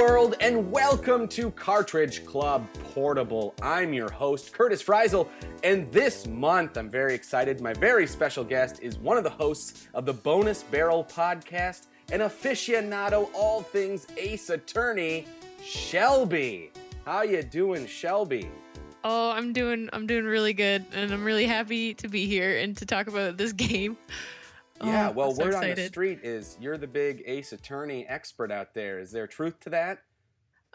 world, and welcome to Cartridge Club Portable. I'm your host, Curtis Freisel, and this month I'm very excited. My very special guest is one of the hosts of the Bonus Barrel podcast, an aficionado all things Ace Attorney, Shelby. How you doing, Shelby? Oh, I'm doing I'm doing really good, and I'm really happy to be here and to talk about this game. Yeah, Oh, well, so word on the street is you're the big Ace Attorney expert out there. Is there truth to that?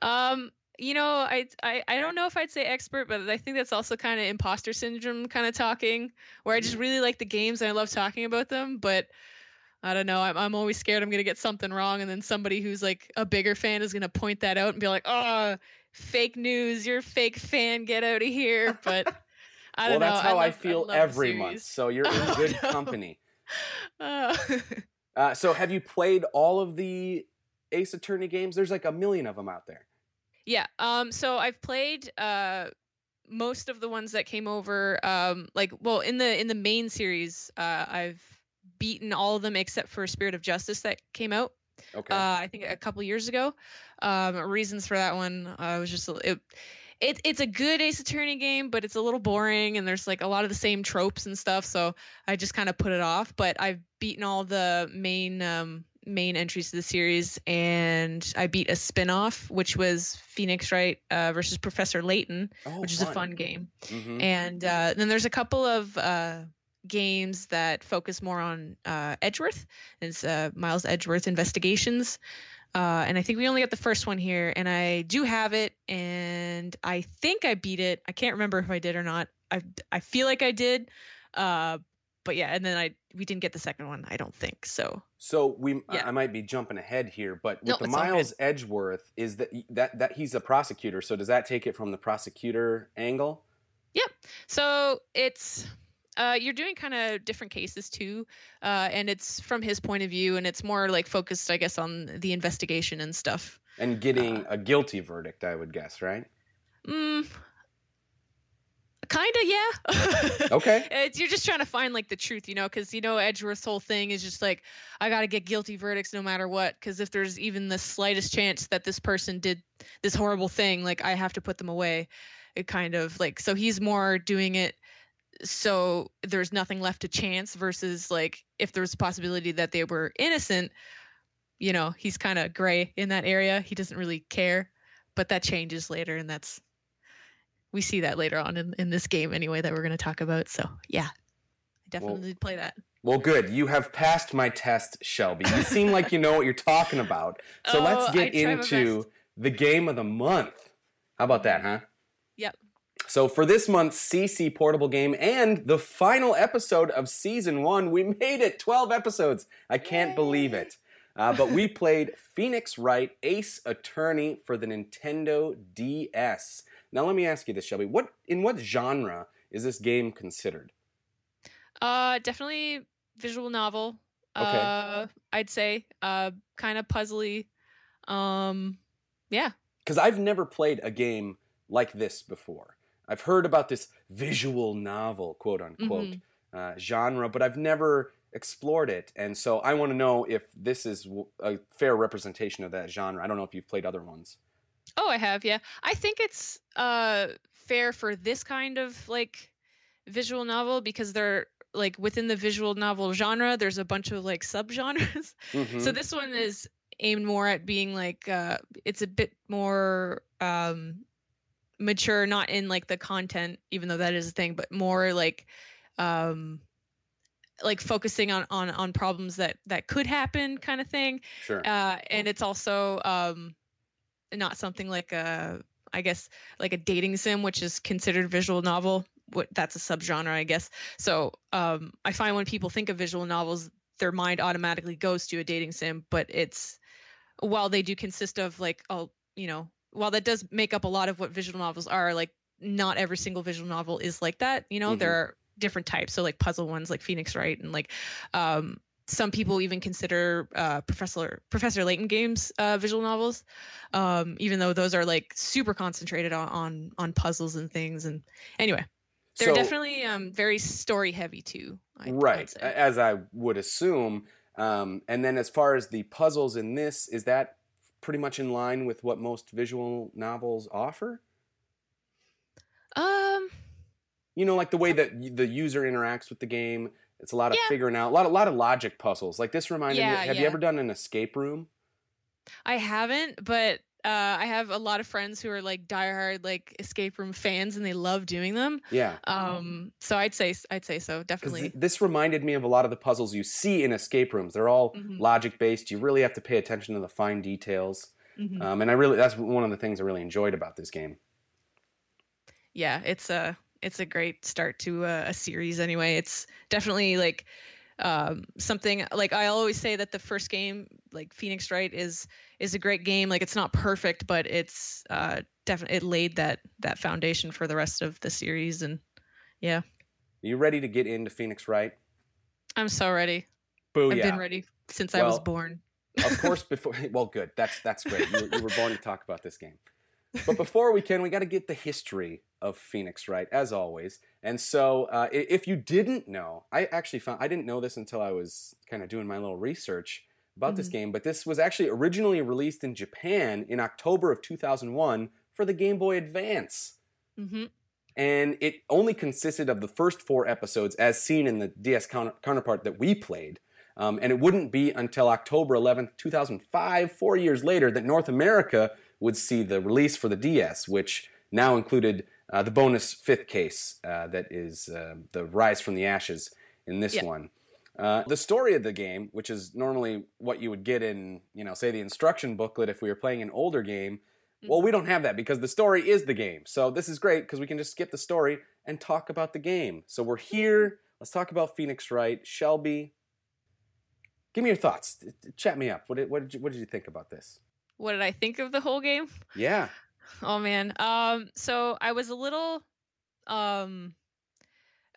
Um, you know, I, I I don't know if I'd say expert, but I think that's also kind of imposter syndrome kind of talking, where I just really like the games and I love talking about them, but I don't know. I'm I'm always scared I'm gonna get something wrong, and then somebody who's like a bigger fan is gonna point that out and be like, "Oh, fake news! You're a fake fan. Get out of here!" But I don't know. Well, that's how I, love- feel love the every month. So you're in Oh, good no. company. Uh, Uh, so have you played all of the Ace Attorney games? There's like a million of them out there. Yeah. Um. So I've played uh most of the ones that came over. Um. Like, well, in the in the main series, uh, I've beaten all of them except for Spirit of Justice that came out. Okay. Uh, I think a couple years ago. Um. Reasons for that one. Uh, was just it. It, it's a good Ace Attorney game, but it's a little boring, and there's like a lot of the same tropes and stuff. So I just kind of put it off. But I've beaten all the main um, main entries to the series, and I beat a spin-off, which was Phoenix Wright uh, versus Professor Layton, oh, which is a fun game. Mhm. And uh, then there's a couple of uh, games that focus more on uh, Edgeworth. It's uh, Miles Edgeworth Investigations. Uh, and I think we only got the first one here, and I do have it, and I think I beat it. I can't remember if I did or not. I I feel like I did, uh, but yeah. And then I we didn't get the second one. I don't think so. So we, I- Yeah. I might be jumping ahead here, but with No, the it's all good. Miles Edgeworth, is that that that he's a prosecutor? So does that take it from the prosecutor angle? Yep. So it's uh, you're doing kind of different cases too, uh, and it's from his point of view, and it's more like focused, I guess, on the investigation and stuff. And getting a guilty verdict, I would guess, right? Mm, kinda, yeah. Okay. It's, you're just trying to find like the truth, you know, because you know Edgeworth's whole thing is just like I gotta get guilty verdicts no matter what, because if there's even the slightest chance that this person did this horrible thing, like I have to put them away. It kind of like so he's more doing it so there's nothing left to chance versus like if there's a possibility that they were innocent, you know, he's kind of gray in that area. He doesn't really care, but that changes later, and that's we see that later on in, in this game anyway that we're going to talk about. So yeah, I definitely did play that. Well, good. You have passed my test, Shelby. You seem like you know what you're talking about. So Oh, let's get into the game of the month. How about that, huh? So for this month's CC Portable Game and the final episode of season one, we made it 12 episodes. I can't believe it. Uh, but we played Phoenix Wright Ace Attorney for the Nintendo DS. Now let me ask you this, Shelby. What in what genre is this game considered? Uh, definitely visual novel. Okay. Uh, I'd say uh, kind of puzzly. Um, yeah. because I've never played a game like this before. I've heard about this visual novel, quote unquote, Mm-hmm. uh, genre, but I've never explored it. And so I want to know if this is a fair representation of that genre. I don't know if you've played other ones. Oh, I have. Yeah, I think it's uh fair for this kind of like visual novel because they're like within the visual novel genre. There's a bunch of like subgenres. Mhm. So this one is aimed more at being like uh it's a bit more um mature not in like the content even though that is a thing but more like um like focusing on on on problems that that could happen kind of thing sure. uh and it's also um not something like a i guess like a dating sim which is considered visual novel what that's a subgenre i guess so um i find when people think of visual novels their mind automatically goes to a dating sim but it's while they do consist of like oh you know while that does make up a lot of what visual novels are like not every single visual novel is like that you know Mhm. there are different types so like puzzle ones like phoenix wright and like um some people even consider uh, Professor Professor Layton games uh, visual novels, um, even though those are like super concentrated on on, on puzzles and things. And anyway, they're So- definitely um, very story heavy too. I'd right, as I would assume. Um, and then as far as the puzzles in this, is that pretty much in line with what most visual novels offer? Um, You know, like the way that the user interacts with the game. It's a lot of Yeah. figuring out, a lot, a lot of logic puzzles. Like this reminded Yeah, me. Have you ever done an escape room? I haven't, but uh, I have a lot of friends who are like diehard like escape room fans, and they love doing them. Yeah. Um, so I'd say I'd say so, definitely. this reminded me of a lot of the puzzles you see in escape rooms. They're all Mhm. logic based. You really have to pay attention to the fine details. Mhm. Um, and I really, that's one of the things I really enjoyed about this game. yeah, it's a it's a great start to a, a series. Anyway, it's definitely like um, something like I always say that the first game, like Phoenix Wright, is is a great game. Like it's not perfect, but it's uh, definitely it laid that that foundation for the rest of the series. And yeah, Are you ready to get into Phoenix Wright? I'm so ready. Boo, I've been ready since I was born. of course, before well, good. That's that's great. You, you were born to talk about this game. But before we can, we got to get the history of Phoenix Wright, as always. And so, uh, if you didn't know, I actually found I didn't know this until I was kind of doing my little research about this Mhm. game. But this was actually originally released in Japan in October of 2001 for the Game Boy Advance. hmm and it only consisted of the first four episodes as seen in the DS counter- counterpart that we played. Um, and it wouldn't be until October 11th, 2005, four years later, that North America would see the release for the DS, which now included uh, the bonus fifth case uh, that is uh, the Rise from the Ashes in this Yeah. one. Uh, the story of the game, which is normally what you would get in, you know, say the instruction booklet if we were playing an older game, well, we don't have that because the story is the game. So this is great because we can just skip the story and talk about the game. So we're here. Let's talk about Phoenix Wright. Shelby, give me your thoughts. Chat me up. What did, what did you What did you think about this? What did I think of the whole game? Yeah. Oh man. Um so I was a little um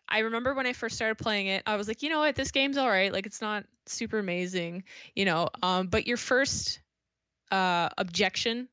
I remember when I first started playing it, I was like, you know what, this game's all right. Like it's not super amazing, you know. Um but your first uh objection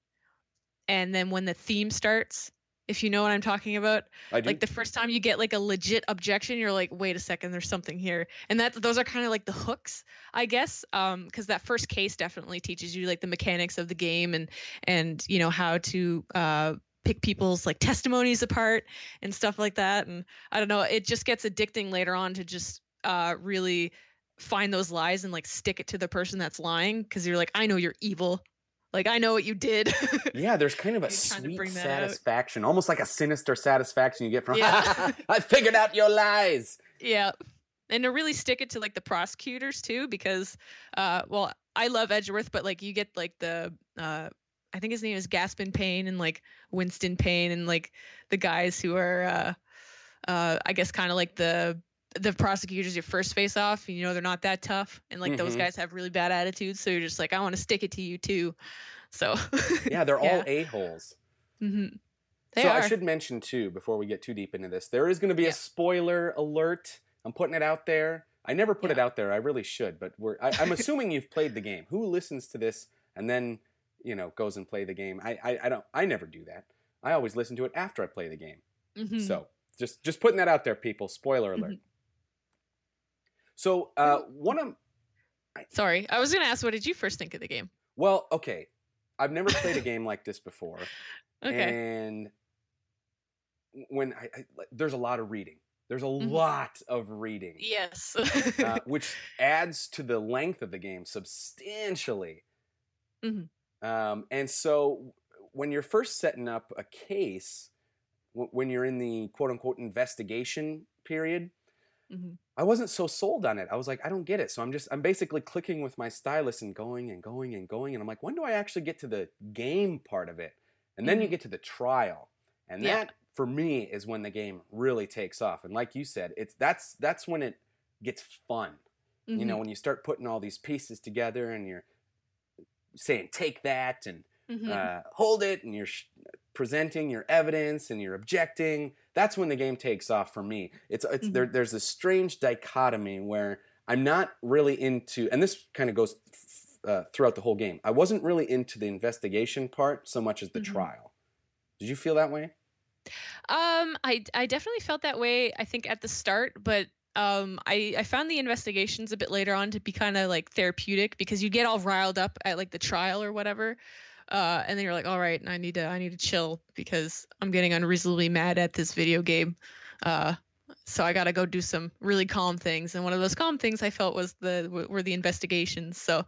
and then when the theme starts, if you know what I'm talking about, I do. like the first time you get like a legit objection you're like wait a second there's something here. And that those are kind of like the hooks i guess um because that first case definitely teaches you like the mechanics of the game and and you know how to uh pick people's like testimonies apart and stuff like that. And i don't know it just gets addicting later on to just uh really find those lies and like stick it to the person that's lying because you're like i know you're evil like i know what you did yeah, there's kind of a You're trying to sweet that out. satisfaction, almost like a sinister satisfaction you get from. Yeah. I figured out your lies. Yeah. And to really stick it to like the prosecutors too, because uh well, I love Edgeworth, but like you get like the uh I think his name is Gaspin Payne and like Winston Payne and like the guys who are uh uh I guess kind of like the the prosecutors your first face off, you know they're not that tough and like those Mhm. guys have really bad attitudes, so you're just like I want to stick it to you too. So Yeah, they're all Yeah. a holes. hmm They so are. I should mention too, before we get too deep into this, there is going to be Yeah. a spoiler alert. I'm putting it out there. I never put it out there. I really should, but we're. I, I'm assuming you've played the game. Who listens to this and then, you know, goes and play the game? I, I, I don't. I never do that. I always listen to it after I play the game. Mhm. So just just putting that out there, people. Spoiler alert. So uh, one of Sorry, I was gonna ask, what did you first think of the game? well, okay, I've never played a game like this before. Okay. And when I, I there's a lot of reading. There's a Mhm. lot of reading, yes. uh, which adds to the length of the game substantially. Mhm. Um, and so when you're first setting up a case, w- when you're in the quote unquote investigation period, Mhm. I wasn't so sold on it. I was like, I don't get it. So I'm just, I'm basically clicking with my stylus and going and going and going. And I'm like, when do I actually get to the game part of it? And then you Mhm. get to the trial. And Yeah. that for me is when the game really takes off. And like you said, it's that's that's when it gets fun. You know, Mhm. when you start putting all these pieces together and you're saying take that and Mhm. uh, hold it and you're sh- presenting your evidence and you're objecting that's when the game takes off for me it's it's there there's this strange dichotomy where i'm not really into and this kind of goes f- uh, throughout the whole game i wasn't really into the investigation part so much as the Mhm. trial did you feel that way Um, I I definitely felt that way. I think at the start, but um, I I found the investigations a bit later on to be kind of like therapeutic because you get all riled up at like the trial or whatever. Uh, and then you're like, all right, I need to I need to chill because I'm getting unreasonably mad at this video game. Uh, so I got to go do some really calm things, and one of those calm things I felt was the were the investigations. So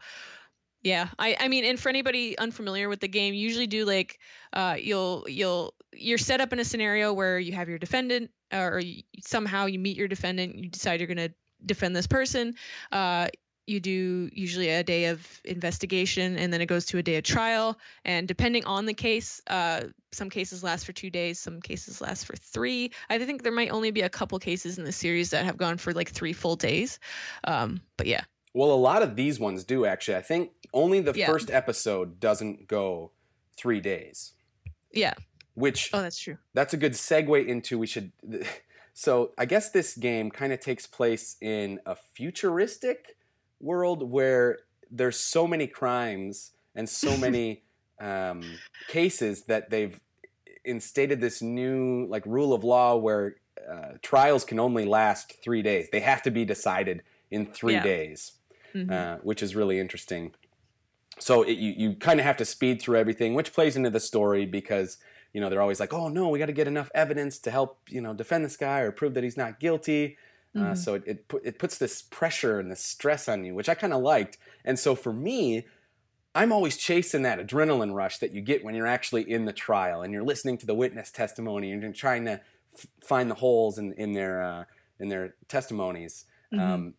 yeah, I I mean, and for anybody unfamiliar with the game, usually do like uh, you'll you'll you're set up in a scenario where you have your defendant, or you, somehow you meet your defendant, you decide you're gonna defend this person. Uh, you do usually a day of investigation and then it goes to a day of trial. And depending on the case uh, some cases last for two days some cases last for three. I think there might only be a couple cases in the series that have gone for like three full days. Um, but yeah. Well a lot of these ones do actually. I think only the yeah. first episode doesn't go three days. Yeah. Which oh that's true. that's a good segue into we should so i guess this game kind of takes place in a futuristic world where there's so many crimes and so many um, cases that they've instated this new like rule of law where uh, trials can only last three days. They have to be decided in three yeah. days, mm-hmm. uh, which is really interesting. So it, you you kind of have to speed through everything, which plays into the story because you know they're always like, oh no, we got to get enough evidence to help you know defend this guy or prove that he's not guilty. Uh, mm-hmm. Uh, so it it, it puts this pressure and this stress on you, which I kind of liked. And so for me, I'm always chasing that adrenaline rush that you get when you're actually in the trial and you're listening to the witness testimony and you're trying to f- find the holes in in their uh, in their testimonies. Mm-hmm. Um,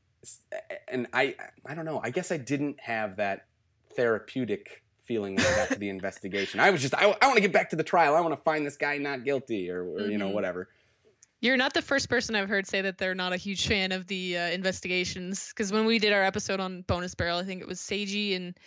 and I I don't know. I guess I didn't have that therapeutic feeling when I got to the investigation. I was just I, I want to get back to the trial. I want to find this guy not guilty or, or mm-hmm. you know mm-hmm. whatever. You're not the first person I've heard say that they're not a huge fan of the uh, investigations. Because when we did our episode on Bonus Barrel, I think it was Seiji and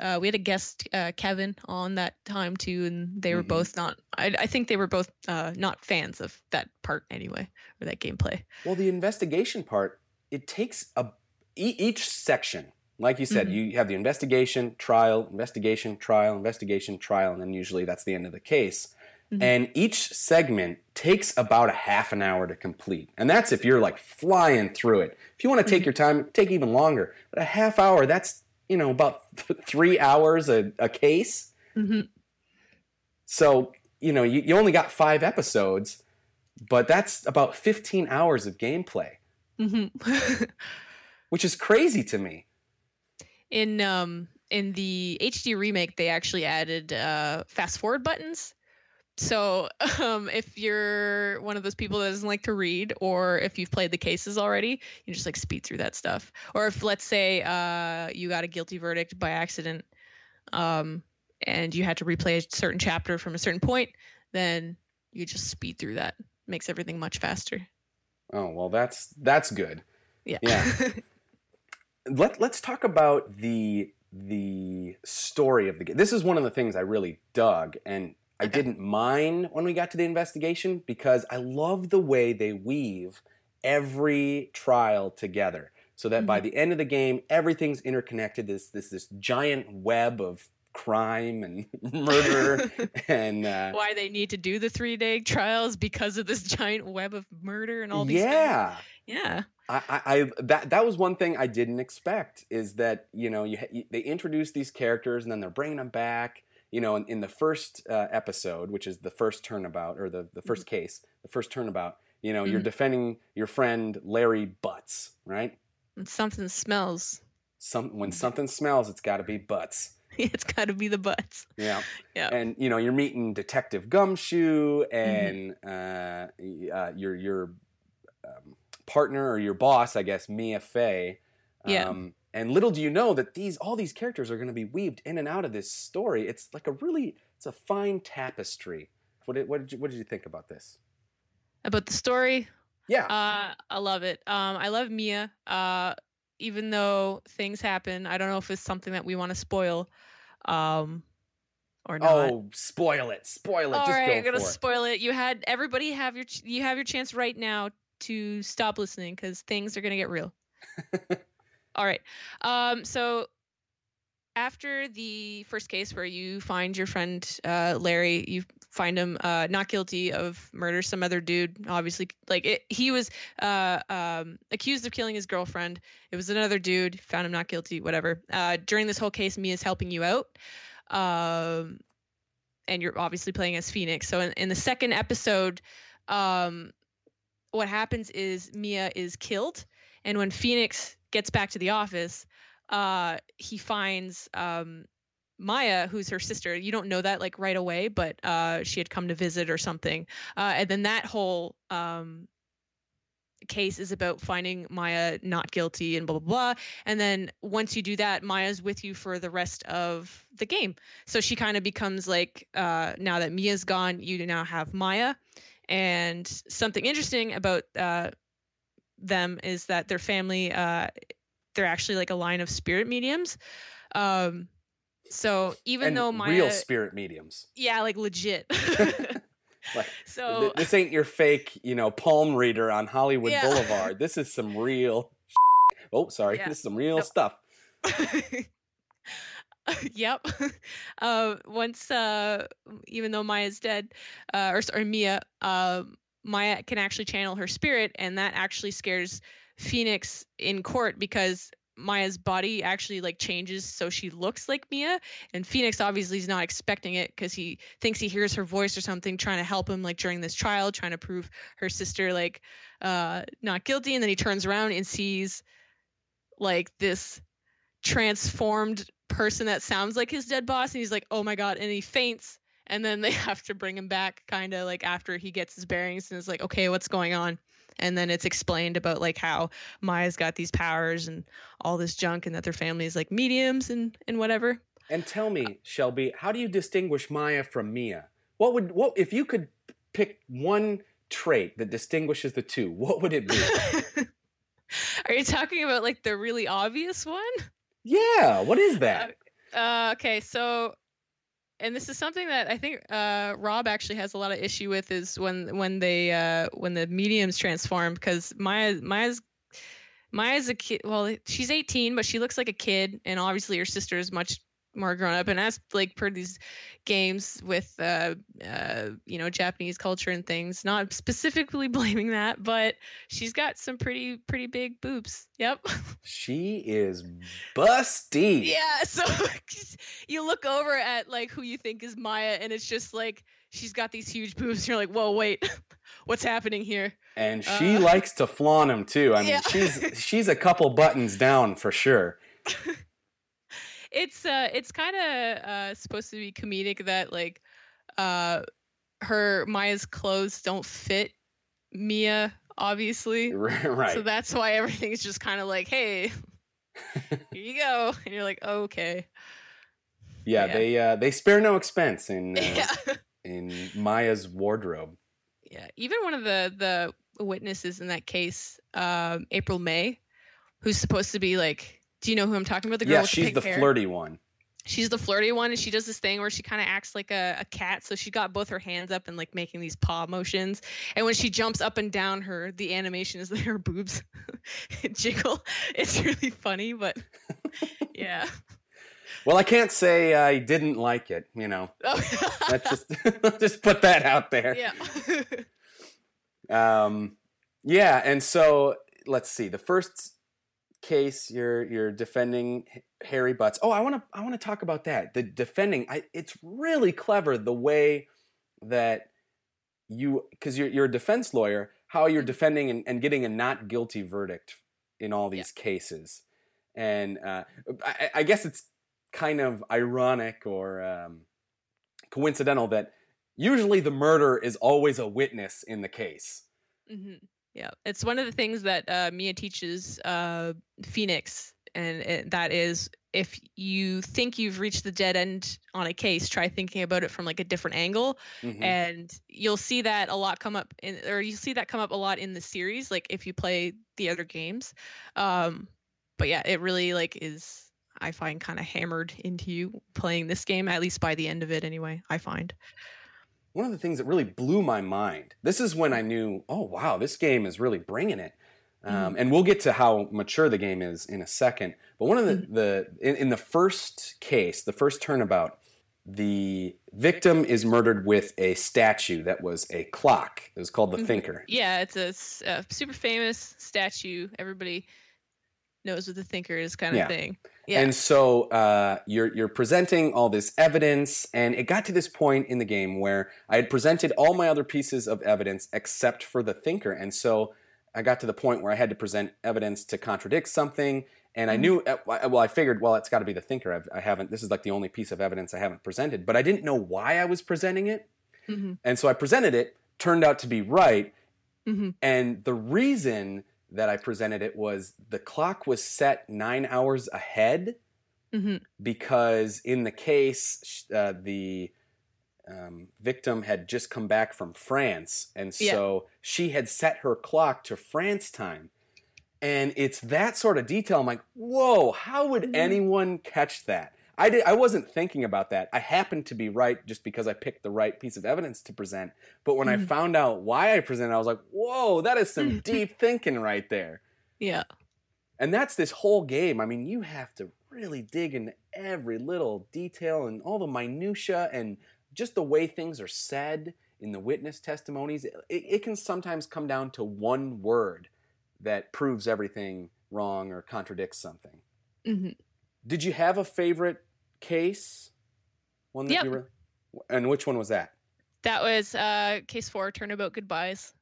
uh, we had a guest, uh, Kevin, on that time too, and they were mm-hmm. both not. I, I, think they were both uh, not fans of that part anyway, or that gameplay. Well, the investigation part, it takes a e- each section. Like you said, mm-hmm. you have the investigation, trial, investigation, trial, investigation, trial, and then usually that's the end of the case. Mm-hmm. And each segment takes about a half an hour to complete. And that's if you're like flying through it. If you want to take mm-hmm. your time, take even longer. But a half hour, that's, you know, about th- three hours a, a case. Mm-hmm. So, you know, you, you only got five episodes, but that's about 15 hours of gameplay. Mm-hmm. which is crazy to me. In um in the HD remake, they actually added uh, fast forward buttons so, um, if you're one of those people that doesn't like to read, or if you've played the cases already, you just like speed through that stuff. Or if, let's say, uh, you got a guilty verdict by accident, um, and you had to replay a certain chapter from a certain point, then you just speed through that. Makes everything much faster. Oh well, that's that's good. Yeah. Yeah. Let Let's talk about the the story of the game. This is one of the things I really dug, and I didn't mind when we got to the investigation because I love the way they weave every trial together so that mm-hmm. by the end of the game everything's interconnected. This this this giant web of crime and murder and uh, why they need to do the three day trials because of this giant web of murder and all these yeah things. yeah. I, I that that was one thing I didn't expect is that you know you, you they introduce these characters and then they're bringing them back you know, in, in the first uh, episode, which is the first turnabout or the, the 1st mm-hmm. case, the first turnabout, you know, mm-hmm. you're defending your friend Larry Butts, right? When something smells. Some when something smells, it's got to be Butts. it's got to be the Butts. Yeah. Yeah. And you know, you're meeting Detective Gumshoe and mm-hmm. uh, uh, your your um, partner or your boss, I guess, Mia Fey. Yeah. And little do you know that these all these characters are going to be weaved in and out of this story. It's like a really it's a fine tapestry. What did, what did you what did you think about this? About the story? Yeah. Uh, I love it. Um, I love Mia. Uh, even though things happen, I don't know if it's something that we want to spoil. Um, or not. Oh, spoil it! Spoil it! All Just right, go I'm gonna for spoil it. You had everybody have your you have your chance right now to stop listening because things are gonna get real. All right. Um, so after the first case where you find your friend uh, Larry, you find him uh, not guilty of murder some other dude. Obviously, like it, he was uh, um, accused of killing his girlfriend. It was another dude. Found him not guilty. Whatever. Uh, during this whole case, Mia's helping you out. Um, and you're obviously playing as Phoenix. So in, in the second episode, um, what happens is Mia is killed, and when Phoenix gets back to the office, uh, he finds um, Maya, who's her sister. You don't know that like right away, but uh, she had come to visit or something. Uh, and then that whole um, case is about finding Maya not guilty and blah blah blah. And then once you do that, Maya's with you for the rest of the game. So she kind of becomes like uh, now that Mia's gone, you now have Maya. And something interesting about uh, them is that their family, uh, they're actually like a line of spirit mediums. Um, so even and though Maya, real spirit mediums, yeah, like legit. like so th- this ain't your fake, you know, palm reader on Hollywood Yeah. Boulevard. This is some real. Oh, sorry. Yeah. This is some real Nope. stuff. yep. Uh, once, uh, even though Maya's dead, uh, or sorry, Mia, uh, Maya can actually channel her spirit, and that actually scares Phoenix in court because Maya's body actually like changes so she looks like Mia, and Phoenix obviously is not expecting it because he thinks he hears her voice or something trying to help him like during this trial, trying to prove her sister like uh, not guilty, and then he turns around and sees like this transformed person that sounds like his dead boss and he's like oh my god and he faints and then they have to bring him back kind of like after he gets his bearings and is like okay what's going on and then it's explained about like how maya's got these powers and all this junk and that their family is like mediums and and whatever And tell me, Shelby, how do you distinguish Maya from Mia? What would what if you could pick one trait that distinguishes the two? What would it be? are you talking about like the really obvious one yeah, what is that? Uh, okay, so, and this is something that I think uh, Rob actually has a lot of issue with is when when they uh, when the mediums transform because Maya Maya's Maya's a kid. Well, she's 18, but she looks like a kid, and obviously her sister is much more grown up. And as like per these games with uh, uh, you know Japanese culture and things, not specifically blaming that, but she's got some pretty pretty big boobs. Yep. She is busty. Yeah, so you look over at like who you think is Maya, and it's just like she's got these huge boobs. You're like, whoa, wait, what's happening here? And she Uh, likes to flaunt them too. I mean, Yeah. she's she's a couple buttons down for sure. It's uh, it's kind of uh supposed to be comedic that like uh, her Maya's clothes don't fit Mia, obviously. right. So that's why everything's just kind of like, hey, here you go, and you're like, okay, yeah, yeah. they uh, they spare no expense in uh, yeah. in Maya's wardrobe. Yeah, even one of the the witnesses in that case, um, April May, who's supposed to be like, do you know who I'm talking about? The girl Yeah, she's the hair? flirty one. She's the flirty one, and she does this thing where she kind of acts like a, a cat. So she got both her hands up and like making these paw motions. And when she jumps up and down, her the animation is that her boobs jiggle. It's really funny, but yeah. Well, I can't say I didn't like it. You know, let's just let's just put that out there. yeah. Um, yeah, and so let's see. The first case, you're you're defending Harry Butts. Oh, I want to I want to talk about that. The defending. I, it's really clever the way that you because you're you're a defense lawyer. How you're defending and, and getting a not guilty verdict in all these cases, and uh, I, I guess it's kind of ironic or um, coincidental that usually the murder is always a witness in the case. hmm Yeah, it's one of the things that uh, Mia teaches uh, Phoenix, and it, that is if you think you've reached the dead end on a case, try thinking about it from like a different angle, Mhm. and you'll see that a lot come up in, or you see that come up a lot in the series, like if you play the other games. Um, but yeah, it really like is I find kind of hammered into you playing this game, at least by the end of it, anyway. I find. One of the things that really blew my mind. This is when I knew, oh wow, this game is really bringing it. Um, and we'll get to how mature the game is in a second. But one of the, the in, in the first case, the first turnabout, the victim is murdered with a statue that was a clock. It was called the Mhm. Thinker. Yeah, it's a super famous statue. Everybody knows what the thinker is kind of Yeah. thing. Yeah. And so uh, you're you're presenting all this evidence, and it got to this point in the game where I had presented all my other pieces of evidence except for the thinker, and so I got to the point where I had to present evidence to contradict something, and I Mhm. knew uh, well I figured well it's got to be the thinker. I've, I haven't. This is like the only piece of evidence I haven't presented, but I didn't know why I was presenting it, hmm and so I presented it. Turned out to be right, hmm and the reason that I presented it was the clock was set nine hours ahead hmm because in the case, uh, the um, victim had just come back from France, and Yeah. so she had set her clock to France time. And it's that sort of detail. I'm like, whoa! How would Mhm. anyone catch that? I did. I wasn't thinking about that. I happened to be right just because I picked the right piece of evidence to present. But when I Mhm. found out why I presented, I was like, whoa! That is some deep thinking right there. Yeah. And that's this whole game. I mean, you have to really dig into every little detail and all the minutia and just the way things are said in the witness testimonies. It, it can sometimes come down to one word that proves everything wrong or contradicts something. hmm Did you have a favorite case? One that Yep. you were and which one was that? That was uh, case four, Turnabout Goodbyes.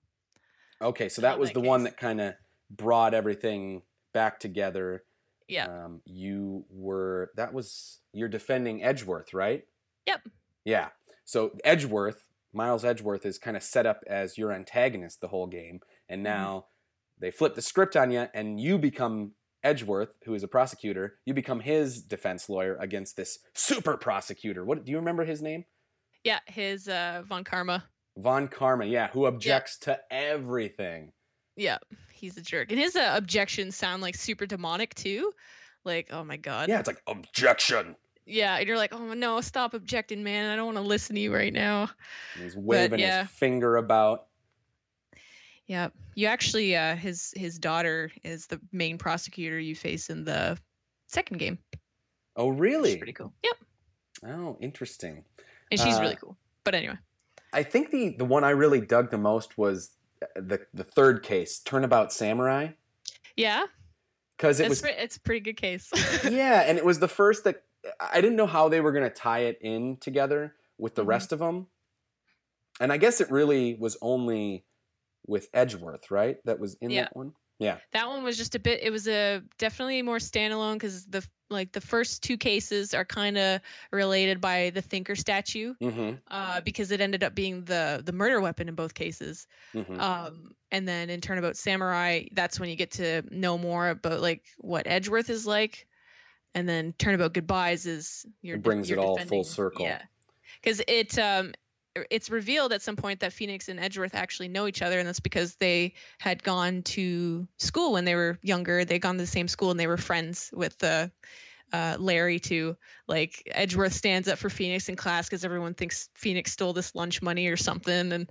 Okay, so that was that the one that kind of brought everything back together. Yeah. Um, you were that was you're defending Edgeworth, right? Yep. Yeah. So Edgeworth, Miles Edgeworth, is kind of set up as your antagonist the whole game, and Mm-hmm. now they flip the script on you, and you become Edgeworth, who is a prosecutor. You become his defense lawyer against this super prosecutor. What do you remember his name? Yeah. His uh, Von Karma. Von Karma. Yeah, who objects to everything. Yeah. He's a jerk. And his uh, objections sound like super demonic too. Like, oh my God. Yeah, it's like objection. Yeah. And you're like, oh no, stop objecting, man. I don't want to listen to you right now. And he's waving yeah. his finger about. Yeah. You actually, uh, his his daughter is the main prosecutor you face in the second game. Oh, Which is really? pretty cool. Yep. Oh, interesting. And she's Uh, really cool. But anyway. I think the the one I really dug the most was uh, the the third case, Turnabout Samurai, Yeah. because it It's, was pre- it's a pretty good case. yeah, and it was the first that I didn't know how they were going to tie it in together with the Mhm. rest of them, and I guess it really was only with Edgeworth, right? That was in Yeah. that one. Yeah. that one was just a bit it was a definitely more standalone because the like the first two cases are kind of related by the thinker statue Mm-hmm. uh, because it ended up being the the murder weapon in both cases mm-hmm. um, and then in turnabout samurai that's when you get to know more about like what edgeworth is like and then turnabout goodbyes is your It brings it all full circle. yeah because it um it's revealed at some point that Phoenix and Edgeworth actually know each other, and that's because they had gone to school when they were younger. They'd gone to the same school, and they were friends with uh, uh, Larry too. Like Edgeworth stands up for Phoenix in class because everyone thinks Phoenix stole this lunch money or something, and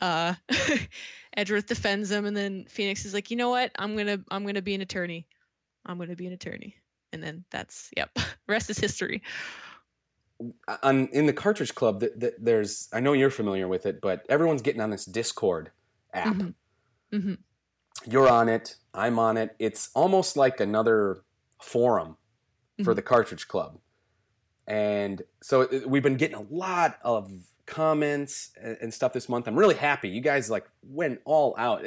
uh, Edgeworth defends him, and then Phoenix is like, you know what? I'm gonna I'm gonna be an attorney. I'm gonna be an attorney, and then that's yep. Rest is history. On in the cartridge club th- th- there's i know you're familiar with it but everyone's getting on this discord app. Mhm. Mhm. you're on it i'm on it. It's almost like another forum for Mhm. the cartridge club. And so it, we've been getting a lot of comments and, and stuff this month. I'm really happy. You guys like went all out.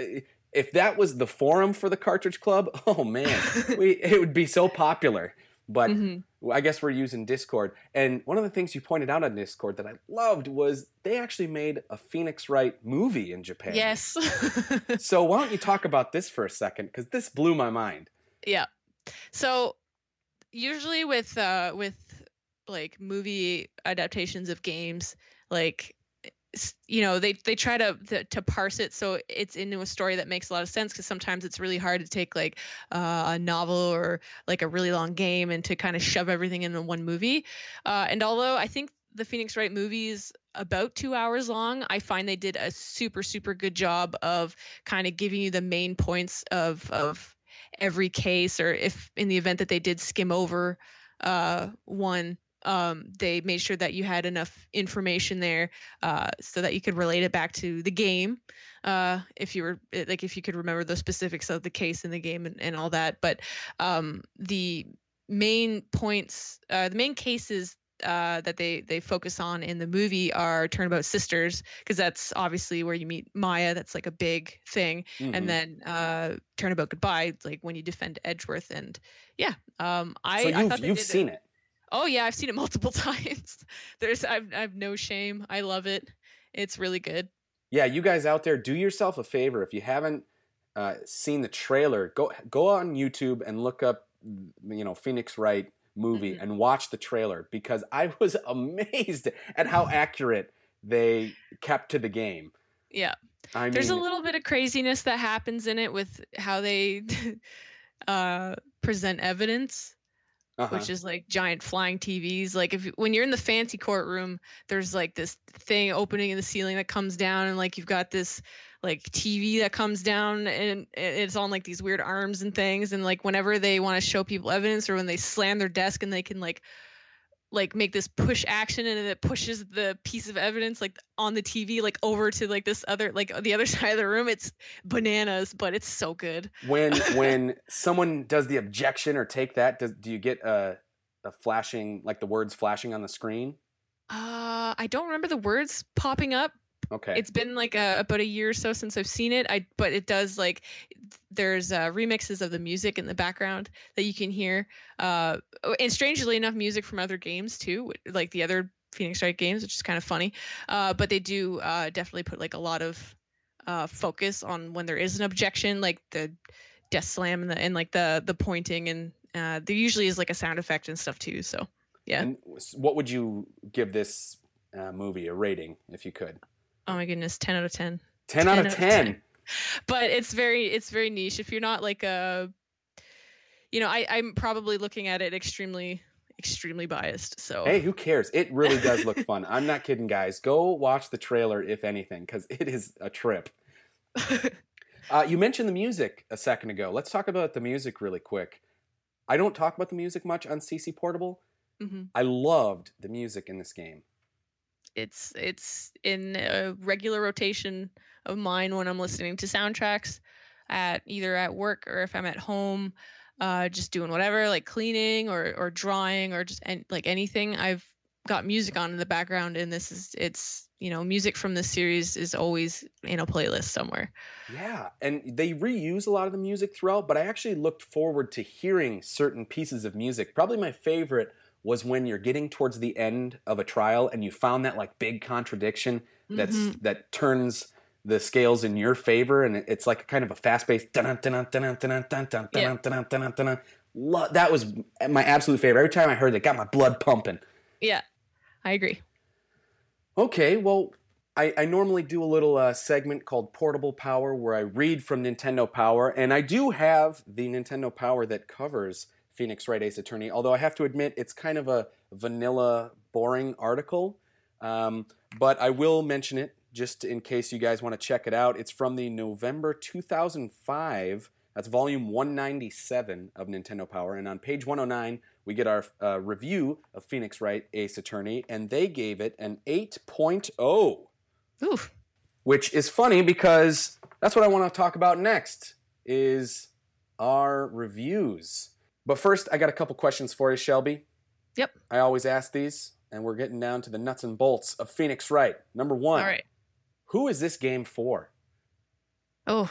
If that was the forum for the cartridge club oh man we, it would be so popular but Mhm. I guess we're using Discord. And one of the things you pointed out on Discord that I loved was they actually made a Phoenix Wright movie in Japan. Yes. So why don't you talk about this for a second? Because this blew my mind. yeah. So usually with uh with like movie adaptations of games, like you know they they try to, to to parse it so it's into a story that makes a lot of sense because sometimes it's really hard to take like uh, a novel or like a really long game and to kind of shove everything into one movie. Uh, and although i think the phoenix wright movie is about two hours long i find they did a super super good job of kind of giving you the main points of of every case or if in the event that they did skim over uh, one um, they made sure that you had enough information there uh, so that you could relate it back to the game uh, if you were eh, like if you could remember the specifics of the case in the game and, and all that but um, the main points uh, the main cases uh, that they they focus on in the movie are Turnabout Sisters because that's obviously where you meet Maya. That's like a big thing, Mhm. and then uh, Turnabout Goodbye, like when you defend Edgeworth. And yeah, um, I. So you've, thought you've seen it. Oh yeah, I've seen it multiple times. There's I've I've no shame. I love it. It's really good. Yeah, you guys out there, do yourself a favor. If you haven't uh, seen the trailer, go go on YouTube and look up, you know, Phoenix Wright movie Mhm. and watch the trailer because I was amazed at how accurate they kept to the game. Yeah. I There's a little bit of craziness that happens in it with how they uh, present evidence. Uh-huh. which is like giant flying TVs. Like if when you're in the fancy courtroom, there's like this thing opening in the ceiling that comes down, and like you've got this like TV that comes down, and it's on like these weird arms and things. And like whenever they want to show people evidence, or when they slam their desk and they can like like make this push action and it pushes the piece of evidence like on the TV like over to like this other like the other side of the room it's bananas but it's so good when when someone does the objection or take that, does do you get a a flashing like the words flashing on the screen? uh I don't remember the words popping up Okay. it's been like a, about a year or so since I've seen it. I but it does like there's uh, remixes of the music in the background that you can hear. Uh, oh, and strangely enough, music from other games too, like the other Phoenix Wright games, which is kind of funny. Uh, but they do uh, definitely put like a lot of uh, focus on when there is an objection, like the death slam and, the, and like the the pointing, and uh, there usually is like a sound effect and stuff too. So yeah. And what would you give this uh, movie a rating if you could? Oh my goodness, ten out of ten. 10 out 10 of out of 10. 10. but it's very it's very niche if you're not like a you know i i'm probably looking at it extremely extremely biased so Hey, who cares? It really does look fun. I'm not kidding, guys. Go watch the trailer, if anything, because it is a trip. Uh, you mentioned the music a second ago. Let's talk about the music really quick. I don't talk about the music much on CC Portable. Mhm. I loved the music in this game. It's it's in a regular rotation of mine when i'm listening to soundtracks at either at work or if i'm at home uh just doing whatever like cleaning or or drawing or just an, like anything i've got music on in the background and this is it's you know music from this series is always in a playlist somewhere Yeah, and they reuse a lot of the music throughout, but I actually looked forward to hearing certain pieces of music. Probably my favorite was when you're getting towards the end of a trial and you found that like big contradiction that's Mhm. that turns the scales in your favor and it's like kind of a Yeah. dun Lo- that was my absolute favorite. Every time I heard it, got my blood pumping. yeah i agree Okay, well, I, I normally do a little uh, segment called Portable Power where I read from Nintendo Power, and I do have the Nintendo Power that covers Phoenix Wright Ace Attorney, although I have to admit it's kind of a vanilla, boring article. Um, but I will mention it just in case you guys want to check it out. It's from the November 2005. That's volume 197 of Nintendo Power. And on page 109, we get our uh, review of Phoenix Wright Ace Attorney, and they gave it an 8.0, Ooh, which is funny because that's what I want to talk about next is our reviews. But first, I got a couple questions for you, Shelby. Yep. I always ask these, and we're getting down to the nuts and bolts of Phoenix Wright. Number one, all right. who is this game for? Oh,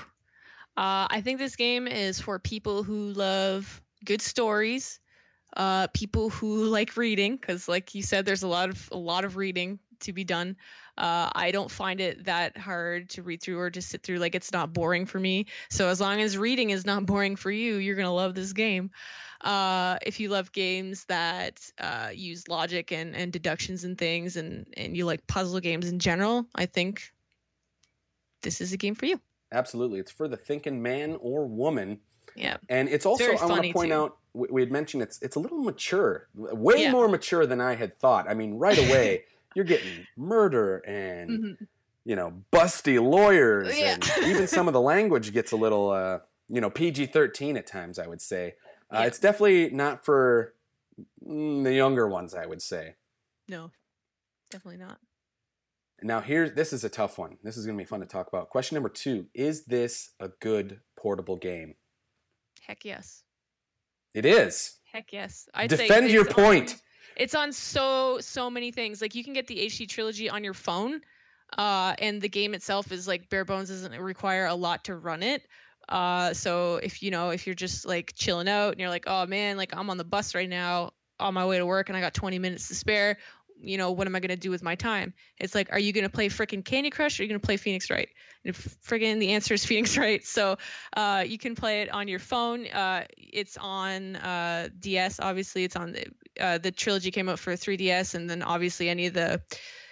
uh, I think this game is for people who love good stories, uh, people who like reading, because like you said, there's a lot of a lot of reading to be done. Uh, I don't find it that hard to read through or just sit through. Like it's not boring for me. So as long as reading is not boring for you, you're gonna love this game. Uh, if you love games that uh, use logic and, and deductions and things, and and you like puzzle games in general, I think this is a game for you. Absolutely. It's for the thinking man or woman. Yeah. And it's also, very I want to point too. out, we we had mentioned it's it's a little mature, way Yeah. more mature than I had thought. I mean, right away, you're getting murder and, Mhm. you know, busty lawyers. Yeah. And even some of the language gets a little, uh, you know, PG 13 at times, I would say. Uh, Yeah. It's definitely not for Mm, the younger ones, I would say. No, definitely not. Now, here's this is a tough one. This is going to be fun to talk about. Question number two Is this a good portable game? Heck yes. It is. Heck yes. I'd Defend your point. It's on so so many things. Like you can get the HD trilogy on your phone, uh, and the game itself is like bare bones. Doesn't require a lot to run it. Uh, so if you know if you're just like chilling out and you're like, oh man, like I'm on the bus right now on my way to work and I got 20 minutes to spare you know, what am I going to do with my time? It's like, are you going to play freaking Candy Crush or are you going to play Phoenix Wright? And friggin' the answer is Phoenix Wright. So uh, you can play it on your phone. Uh, it's on uh, DS, obviously. It's on the, uh, the trilogy came out for 3DS, and then obviously any of the,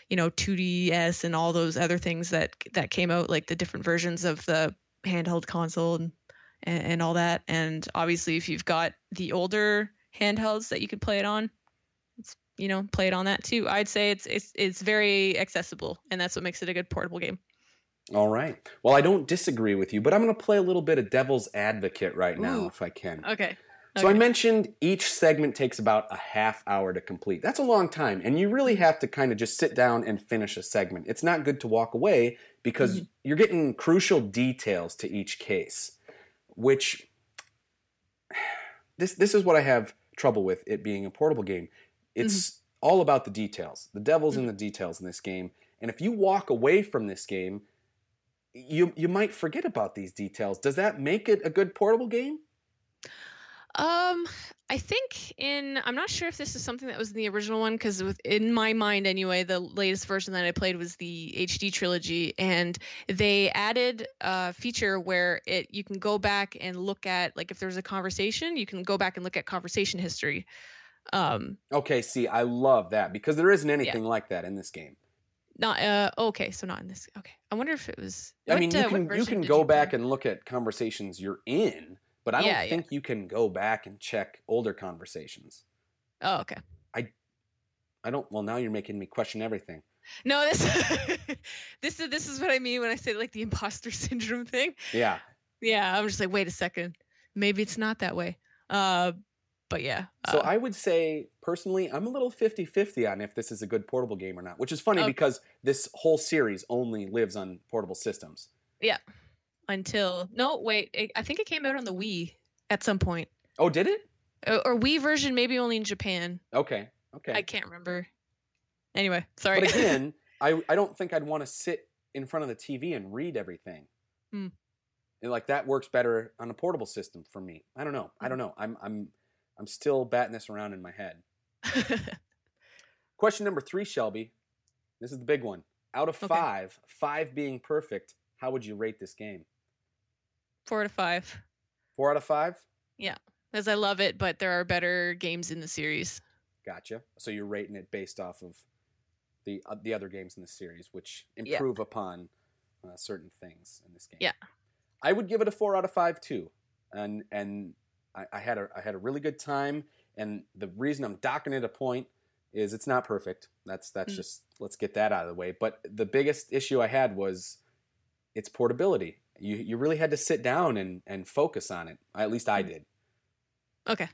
you know, 2DS and all those other things that that came out, like the different versions of the handheld console and and, and all that. And obviously, if you've got the older handhelds that you could play it on, you know play it on that too. I'd say it's it's it's very accessible, and that's what makes it a good portable game. All right. Well, I don't disagree with you, but I'm going to play a little bit of devil's advocate right now, Ooh. if I can. Okay. So I mentioned each segment takes about a half hour to complete. That's a long time, and you really have to kind of just sit down and finish a segment. It's not good to walk away because Mhm. you're getting crucial details to each case, which this this is what I have trouble with it being a portable game. It's all about the details. The devil's in the details in this game, and if you walk away from this game, you you might forget about these details. Does that make it a good portable game? Um, I think in I'm not sure if this is something that was in the original one because in my mind anyway, the latest version that I played was the HD trilogy, and they added a feature where it you can go back and look at like if there's a conversation, you can go back and look at conversation history. Um, Okay, see, I love that because there isn't anything like that in this game. not uh okay, so not in this. Okay, I wonder if it was. I what, mean, you uh, can you can go play? back and look at conversations you're in, but I don't Yeah, yeah. think you can go back and check older conversations. Oh, okay. I, I don't. Well, now you're making me question everything. No, this this is this is what I mean when I say like the imposter syndrome thing. Yeah. Yeah, I'm just like, wait a second, maybe it's not that way. Uh, but yeah. So uh, I would say personally, I'm a little 50-50 on if this is a good portable game or not, which is funny Okay. because this whole series only lives on portable systems. Yeah. Until no, wait, it, I think it came out on the Wii at some point, Oh, did it? or, or Wii version maybe only in Japan. Okay. Okay. I can't remember. Anyway, sorry. But again, I, I don't think I'd want to sit in front of the TV and read everything. Hmm. And like that works better on a portable system for me. I don't know. Hmm. I don't know. I'm I'm I'm still batting this around in my head. Question number three, Shelby. This is the big one. Out of Okay. five, five being perfect, how would you rate this game? Four to five, Four out of five? Yeah. as I love it, but there are better games in the series. Gotcha. So you're rating it based off of the uh, the other games in the series, which Yeah. improve upon uh, certain things in this game. Yeah. I would give it a four out of five too, and and I, I had a I had a really good time, and the reason I'm docking it a point is it's not perfect. That's that's Mm. just let's get that out of the way. But the biggest issue I had was its portability. You you really had to sit down and and focus on it. At least I Mm. did. Okay.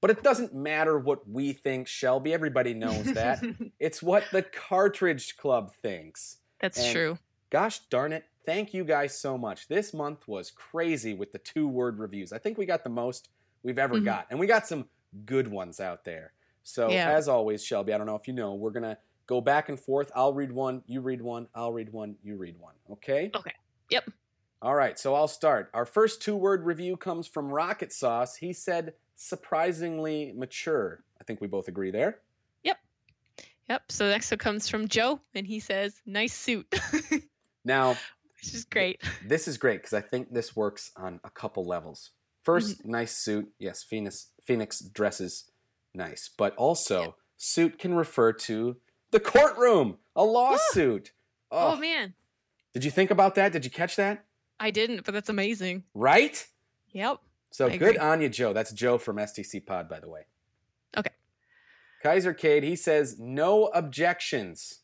But it doesn't matter what we think, Shelby. Everybody knows that. it's what the Cartridge Club thinks. That's And- true. Gosh darn it. Thank you guys so much. This month was crazy with the two word reviews. I think we got the most we've ever Mhm. got. And we got some good ones out there. So, Yeah. as always, Shelby, I don't know if you know, we're going to go back and forth. I'll read one, you read one, I'll read one, you read one. Okay? Okay. Yep. All right, so I'll start. Our first two word review comes from Rocket Sauce. He said surprisingly mature. I think we both agree there. Yep. Yep. So next one comes from Joe, and he says, "Nice suit," which Now, is great. this is great because I think this works on a couple levels. 1st Mm-hmm. nice suit. Yes, Phoenix Phoenix dresses nice, but also Yep. suit can refer to the courtroom, a lawsuit. Oh, oh, man, did you think about that? Did you catch that? I didn't, but that's amazing. Right? Yep. So I good agree. on you, Joe. That's Joe from STC Pod, by the way. Okay. Kaiser Cade, he says no objections.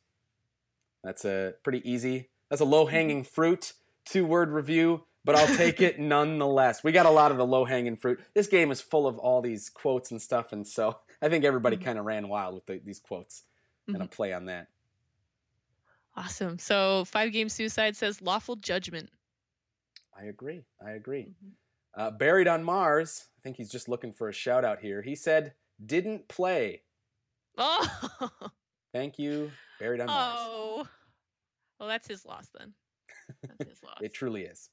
That's a pretty easy. That's a low hanging fruit. Two word review. but I'll take it nonetheless. We got a lot of the low hanging fruit. This game is full of all these quotes and stuff, and so I think everybody Mhm. kind of ran wild with the, these quotes and a Mhm. play on that. Awesome. So five game suicide says lawful judgment. I agree. I agree. Mhm. Uh, Buried on Mars, I think he's just looking for a shout out here. He said, didn't play. Oh, Thank you, Buried on Mars. Well, that's his loss then. That's his loss. It truly is.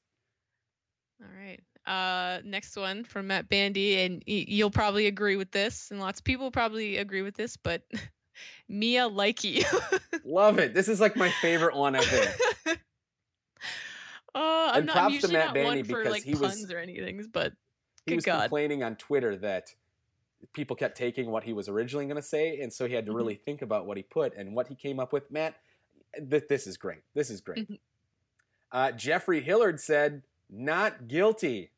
All right. Uh, next one from Matt Bandy, and y- you'll probably agree with this, and lots of people probably agree with this, but Mia Likey. Love it. This is like my favorite one, I think. I'm And not props I'm to Matt Bandy for because like he was- or anything, but He was God. complaining on Twitter that people kept taking what he was originally going to say, and so he had to Mhm. really think about what he put and what he came up with. Matt, th- this is great. This is great. Mhm. Uh, Jeffrey Hillard said, not guilty.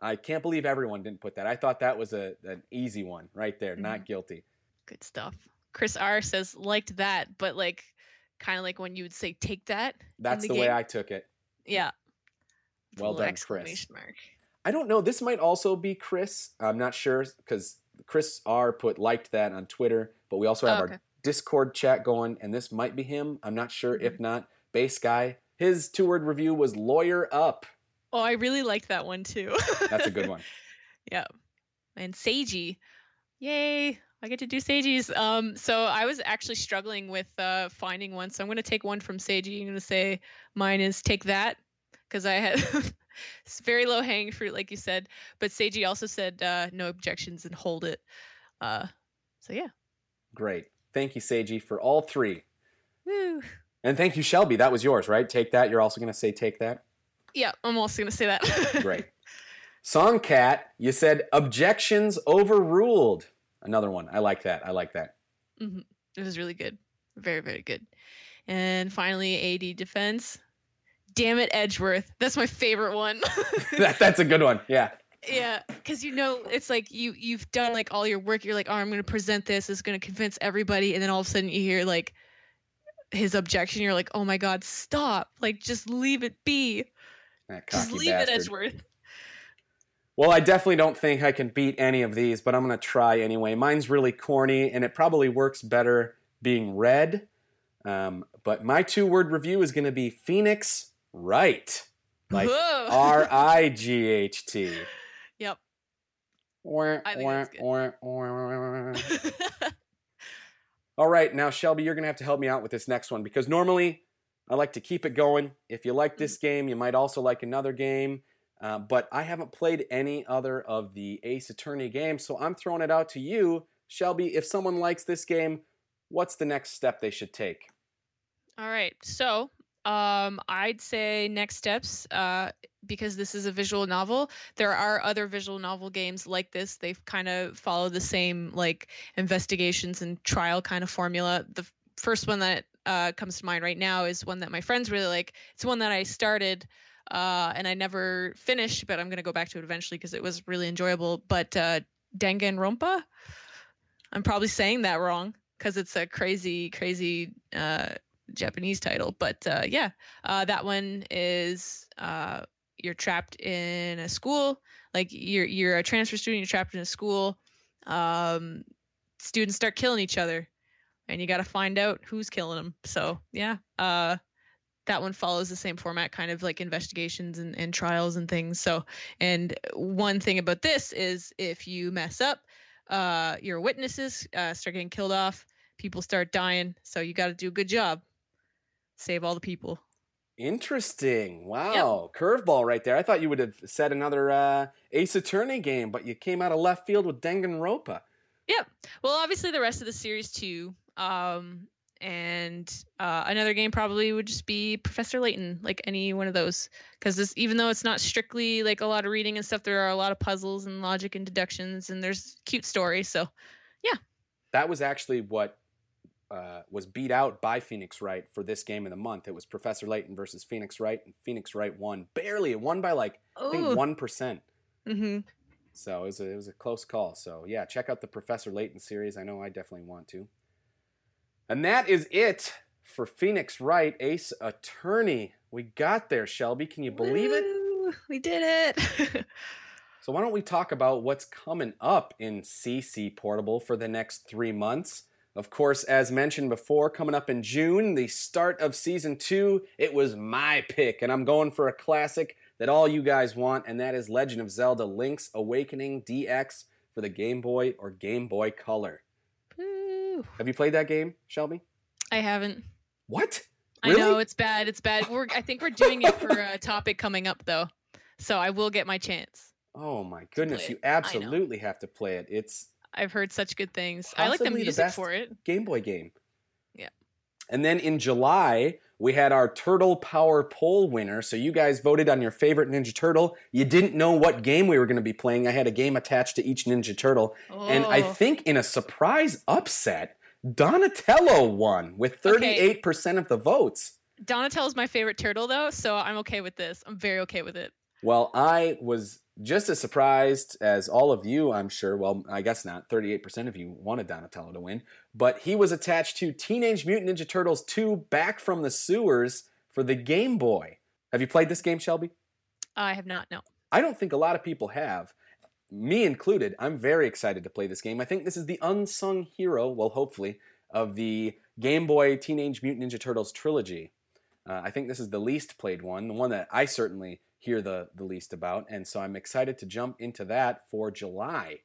I can't believe everyone didn't put that. I thought that was a, an easy one right there. Not Mhm. guilty. good stuff. Chris R says liked that, but like kind of like when you would say take that. That's the, way. I took it. Yeah. Well done, Chris. mark. I don't know. This might also be Chris. I'm not sure because Chris R put liked that on Twitter, but we also have Oh, our okay. Discord chat going, and this might be him. I'm not sure. Mm-hmm. If not, base guy. His two word review was lawyer up. Oh, I really like that one too. That's a good one. Yeah. And Seiji. Yay. I get to do Seiji's. Um, so I was actually struggling with uh, finding one. So I'm going to take one from Seiji. I'm going to say mine is take that because I had it's very low hanging fruit, like you said. But Seiji also said uh, no objections and hold it. Uh, so yeah. Great. Thank you, Seiji, for all three. Woo. And thank you, Shelby. That was yours, right? Take that. You're also going to say take that. Yeah, I'm also going to say that. Great. Songcat, you said objections overruled. Another one. I like that. I like that. Mm-hmm. It was really good. Very, very good. And finally, AD defense. Damn it, Edgeworth. That's my favorite one. that, that's a good one. Yeah. Yeah, because you know, it's like you you've done like all your work. You're like, oh, I'm gonna present this. It's gonna convince everybody, and then all of a sudden you hear like his objection. You're like, oh my god, stop! Like, just leave it be. Just leave bastard. it, Edgeworth. Well, I definitely don't think I can beat any of these, but I'm going to try anyway. Mine's really corny, and it probably works better being red. Um, but my two word review is going to be Phoenix Right. Like R I G H T. Yep. Wah, I think wah, that's good. wah, wah. All right, now Shelby, you're gonna have to help me out with this next one because normally I like to keep it going. If you like this game, you might also like another game. Uh, but I haven't played any other of the Ace Attorney games, so I'm throwing it out to you, Shelby. If someone likes this game, what's the next step they should take? All right. So, um, I'd say next steps, uh, because this is a visual novel. There are other visual novel games like this. They've kind of follow the same like investigations and trial kind of formula. The f- first one that uh, comes to mind right now is one that my friends really like. It's one that I started. Uh, and I never finished, but I'm gonna go back to it eventually because it was really enjoyable. But uh, Danganronpa, I'm probably saying that wrong because it's a crazy, crazy uh, Japanese title, but uh, yeah, uh, that one is uh, you're trapped in a school. Like you're you're a transfer student, you're trapped in a school. Um, students start killing each other, and you got to find out who's killing them. So yeah, uh, that one follows the same format, kind of like investigations and, and trials and things. So, and one thing about this is if you mess up, uh, your witnesses uh, start getting killed off. People start dying, so you got to do a good job save all the people. Interesting. Wow. Curveball right there. I thought you would have said another uh, Ace Attorney game, but you came out of left field with Danganronpa. Yep. Well, obviously the rest of the series too. Um, and uh, another game probably would just be Professor Layton, like any one of those, because this even though it's not strictly like a lot of reading and stuff, there are a lot of puzzles and logic and deductions, and there's cute stories. So yeah. That was actually what uh, was beat out by Phoenix Wright for this game of the month. It was Professor Layton versus Phoenix Wright, and Phoenix Wright won barely. It won by like I think one percent. hmm So it was a, it was a close call. So yeah, check out the Professor Layton series. I know I definitely want to. And that is it for Phoenix Wright Ace Attorney. We got there, Shelby. Can you believe it? We did it. So why don't we talk about what's coming up in CC Portable for the next three months? Of course, as mentioned before, coming up in June, the start of season two, it was my pick, and I'm going for a classic that all you guys want, and that is Legend of Zelda Link's Awakening DX for the Game Boy or Game Boy Color. Woo. Have you played that game, Shelby? I haven't. What? I Really? know it's bad. It's bad. We're I think we're doing it for a topic coming up though, so I will get my chance. Oh my goodness, you. I absolutely have to play it. It's I've heard such good things. I like the Possibly the music best- for it. Game Boy game. Yeah. And then in July, we had our Turtle Power Poll winner. So you guys voted on your favorite Ninja Turtle. You didn't know what game we were going to be playing. I had a game attached to each Ninja Turtle. And I Oh. think in a surprise upset, Donatello won with 38% of the votes. Donatello's my favorite turtle though, so I'm okay with this. I'm very okay with it. Well, I was just as surprised as all of you, I'm sure. Well, I guess not. 38% of you wanted Donatello to win. But he was attached to Teenage Mutant Ninja Turtles 2 Back from the Sewers for the Game Boy. Have you played this game, Shelby? I have not. No. I don't think a lot of people have. Me included. I'm very excited to play this game. I think this is the unsung hero, well, hopefully, of the Game Boy Teenage Mutant Ninja Turtles trilogy. Uh, I think this is the least played one, the one that I certainly hear the, the least about. And so I'm excited to jump into that for July.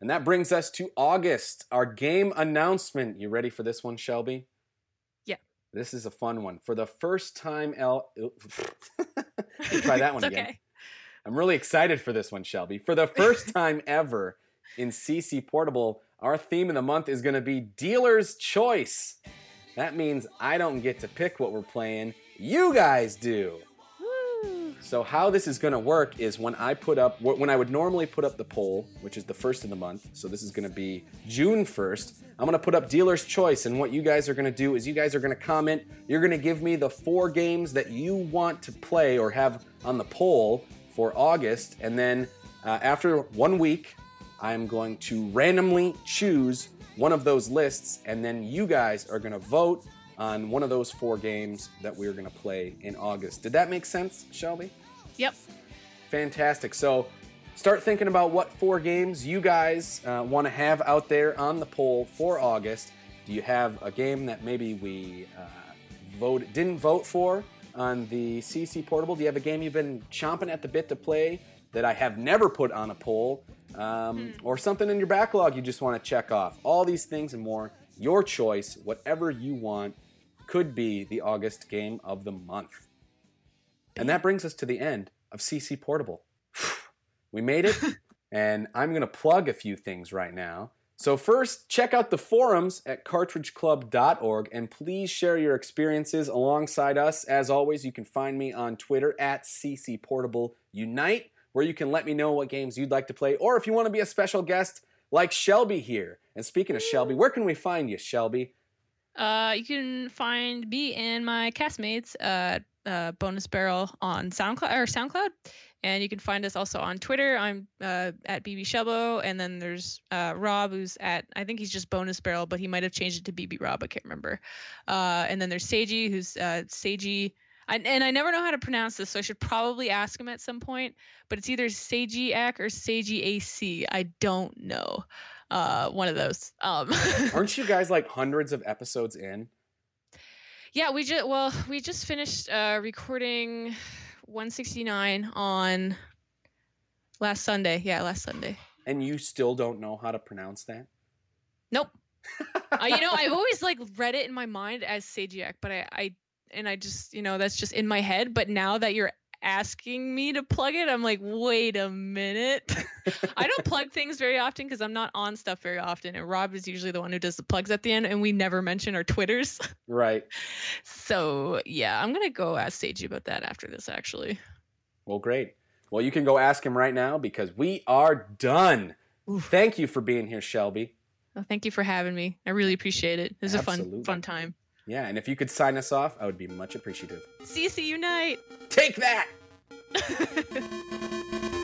And that brings us to August, our game announcement. You ready for this one, Shelby? Yeah. This is a fun one. For the first time, El. try that one it's again. okay. I'm really excited for this one, Shelby. For the first time ever in CC Portable, our theme of the month is going to be Dealer's Choice. That means I don't get to pick what we're playing, you guys do. So how this is going to work is when I put up when I would normally put up the poll, which is the first of the month. So this is going to be June 1st. I'm going to put up dealer's choice and what you guys are going to do is you guys are going to comment, you're going to give me the four games that you want to play or have on the poll for August and then uh, after 1 week I'm going to randomly choose one of those lists and then you guys are going to vote on one of those four games that we're going to play in August. Did that make sense, Shelby? Yep. Fantastic. So start thinking about what four games you guys uh, want to have out there on the poll for August. Do you have a game that maybe we uh, vote didn't vote for on the CC Portable? Do you have a game you've been chomping at the bit to play that I have never put on a poll? Um, Or something in your backlog you just want to check off? All these things and more, your choice, whatever you want, could be the August game of the month. And that brings us to the end of CC Portable. We made it, and I'm going to plug a few things right now. So, first, check out the forums at cartridgeclub.org and please share your experiences alongside us. As always, you can find me on Twitter at CC Portable Unite, where you can let me know what games you'd like to play, or if you want to be a special guest like Shelby here. And speaking of Shelby, where can we find you, Shelby? Uh, you can find me and my castmates at uh, Bonus Barrel on SoundCloud or SoundCloud, and you can find us also on Twitter. I'm uh, at BB Shelbo, and then there's uh, Rob, who's at I think he's just Bonus Barrel, but he might have changed it to BB Rob. I can't remember. Uh, and then there's Seiji, who's uh, Seiji. I, and I never know how to pronounce this, so I should probably ask him at some point. But it's either Seiji Ak or Seiji AC. I don't know. Uh, one of those. Um, Aren't you guys like hundreds of episodes in? Yeah, we just well, we just finished uh, recording 169 on last Sunday. Yeah, last Sunday. And you still don't know how to pronounce that? Nope. uh, you know, I've always like read it in my mind as Sajiak, but I, I, and I just, you know, that's just in my head. But now that you're asking me to plug it, I'm like, wait a minute. I don't plug things very often because I'm not on stuff very often, and Rob is usually the one who does the plugs at the end, and we never mention our Twitters. Right. So yeah, I'm gonna go ask Seiji about that after this actually. Well, great. Well, you can go ask him right now because we are done. Oof. Thank you for being here, Shelby. Well, thank you for having me. I really appreciate it. It was a fun fun time. Yeah, and if you could sign us off, I would be much appreciative. CC Unite. Take that!